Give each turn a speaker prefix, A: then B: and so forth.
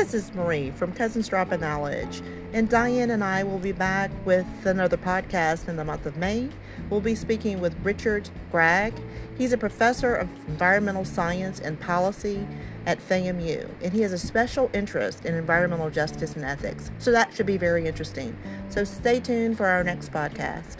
A: This is Marie from Cousins Drop of Knowledge, and Diane and I will be back with another podcast in the month of May. We'll be speaking with Richard Gregg. He's a professor of environmental science and policy at FAMU, and he has a special interest in environmental justice and ethics. So that should be very interesting. So stay tuned for our next podcast.